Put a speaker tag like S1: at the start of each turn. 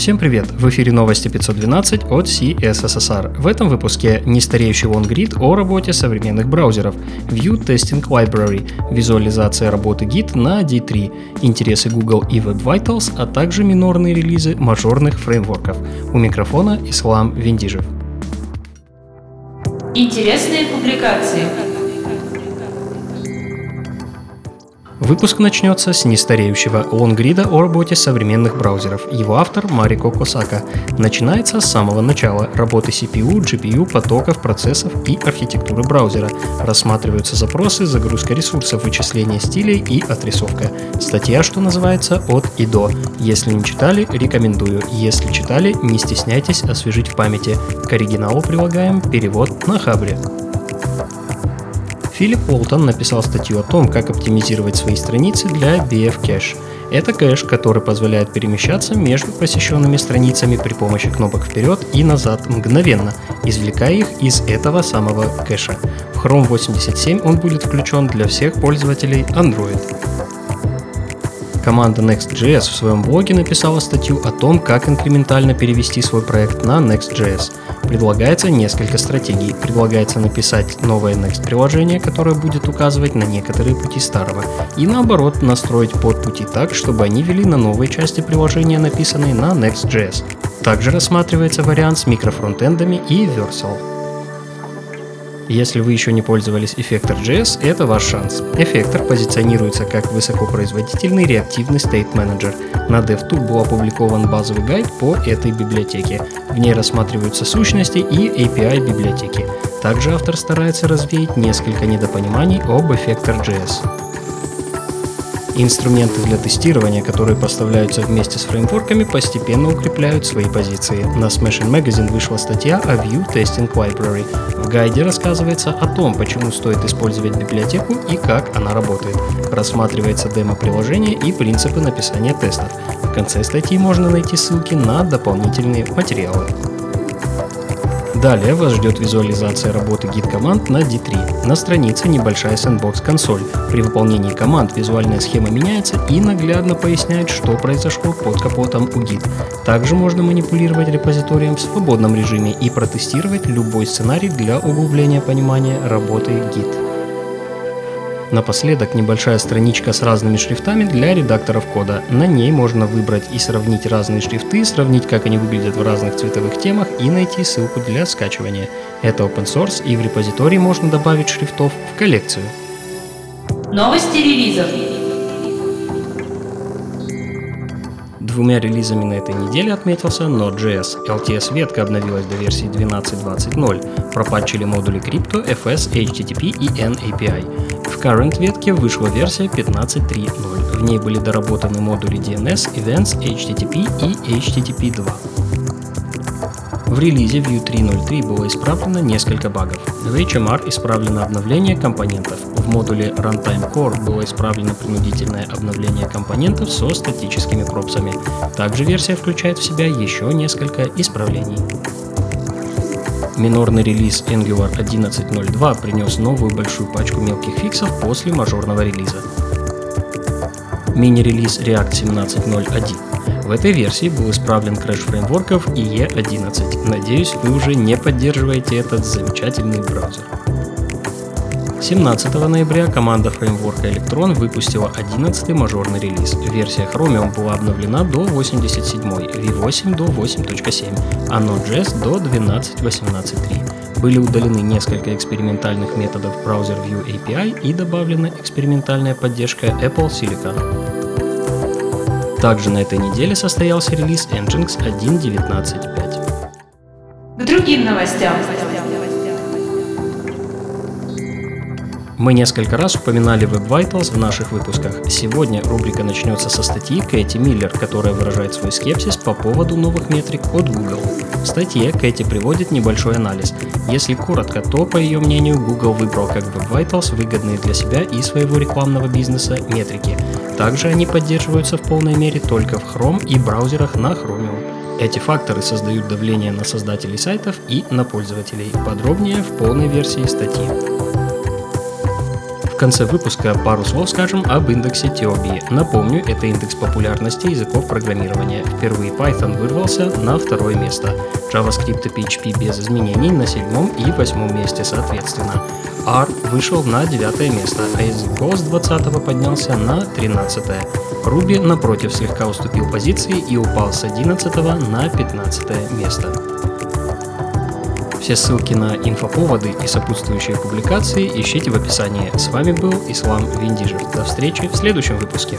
S1: Всем привет! В эфире новости 512 от CSSR. В этом выпуске нестареющий OneGrid о работе современных браузеров, View Testing Library, визуализация работы Git на D3, интересы Google и Web Vitals, а также минорные релизы мажорных фреймворков. У микрофона Ислам Виндижев.
S2: Интересные публикации.
S1: Выпуск начнется с нестареющего лонгрида о работе современных браузеров. Его автор Марико Косака. Начинается с самого начала работы CPU, GPU, потоков, процессов и архитектуры браузера. Рассматриваются запросы, загрузка ресурсов, вычисление стилей и отрисовка. Статья, что называется, от и до. Если не читали, рекомендую. Если читали, не стесняйтесь освежить в памяти. К оригиналу прилагаем перевод на Хабре. Филипп Уолтон написал статью о том, как оптимизировать свои страницы для BF Cache. Это кэш, который позволяет перемещаться между посещенными страницами при помощи кнопок вперед и назад мгновенно, извлекая их из этого самого кэша. В Chrome 87 он будет включен для всех пользователей Android. Команда Next.js в своем блоге написала статью о том, как инкрементально перевести свой проект на Next.js. Предлагается несколько стратегий. Предлагается написать новое Next приложение, которое будет указывать на некоторые пути старого, и наоборот настроить подпути так, чтобы они вели на новые части приложения, написанные на Next.js. Также рассматривается вариант с микрофронтендами и Versal. Если вы еще не пользовались Effector.js, это ваш шанс. Effector позиционируется как высокопроизводительный реактивный State Manager. На DevTool был опубликован базовый гайд по этой библиотеке. В ней рассматриваются сущности и API библиотеки. Также автор старается развеять несколько недопониманий об Effector.js. Инструменты для тестирования, которые поставляются вместе с фреймворками, постепенно укрепляют свои позиции. На Smash Magazine вышла статья о View Testing Library. В гайде рассказывается о том, почему стоит использовать библиотеку и как она работает. Рассматривается демо-приложение и принципы написания тестов. В конце статьи можно найти ссылки на дополнительные материалы. Далее вас ждет визуализация работы Git команд на D3. На странице небольшая sandbox консоль. При выполнении команд визуальная схема меняется и наглядно поясняет, что произошло под капотом у Git. Также можно манипулировать репозиторием в свободном режиме и протестировать любой сценарий для углубления понимания работы Git. Напоследок небольшая страничка с разными шрифтами для редакторов кода. На ней можно выбрать и сравнить разные шрифты, сравнить как они выглядят в разных цветовых темах и найти ссылку для скачивания. Это open source и в репозитории можно добавить шрифтов в коллекцию.
S2: Новости релизов.
S1: Двумя релизами на этой неделе отметился Node.js. LTS-ветка обновилась до версии 12.20.0. Пропатчили модули Crypto, FS, HTTP и NAPI. В Current ветке вышла версия 15.3.0. В ней были доработаны модули DNS, Events, HTTP и HTTP 2. В релизе Vue 3.0.3 было исправлено несколько багов. В HMR исправлено обновление компонентов. В модуле Runtime Core было исправлено принудительное обновление компонентов со статическими пропсами. Также версия включает в себя еще несколько исправлений. Минорный релиз Angular 11.02 принес новую большую пачку мелких фиксов после мажорного релиза. Мини-релиз React 17.01. В этой версии был исправлен крэш фреймворков IE11. Надеюсь, вы уже не поддерживаете этот замечательный браузер. 17 ноября команда фреймворка Electron выпустила 11-й мажорный релиз. Версия Chromium была обновлена до 87, V8 до 8.7, а Node.js до 12.18.3. Были удалены несколько экспериментальных методов Browser View API и добавлена экспериментальная поддержка Apple Silicon. Также на этой неделе состоялся релиз Nginx 1.19.5.
S2: К другим новостям.
S1: Мы несколько раз упоминали Web Vitals в наших выпусках. Сегодня рубрика начнется со статьи Кэти Миллер, которая выражает свой скепсис по поводу новых метрик от Google. В статье Кэти приводит небольшой анализ. Если коротко, то, по ее мнению, Google выбрал как Web Vitals выгодные для себя и своего рекламного бизнеса метрики. Также они поддерживаются в полной мере только в Chrome и браузерах на Chromium. Эти факторы создают давление на создателей сайтов и на пользователей. Подробнее в полной версии статьи. Конце выпуска пару слов скажем об индексе Теории. Напомню, это индекс популярности языков программирования. Впервые Python вырвался на второе место. JavaScript и PHP без изменений на седьмом и восьмом месте соответственно. R вышел на девятое место, а язык Go с 20 поднялся на 13 -е. Ruby, напротив, слегка уступил позиции и упал с 11 на 15 место. Все ссылки на инфоповоды и сопутствующие публикации ищите в описании. С вами был Ислам Виндижер. До встречи в следующем выпуске.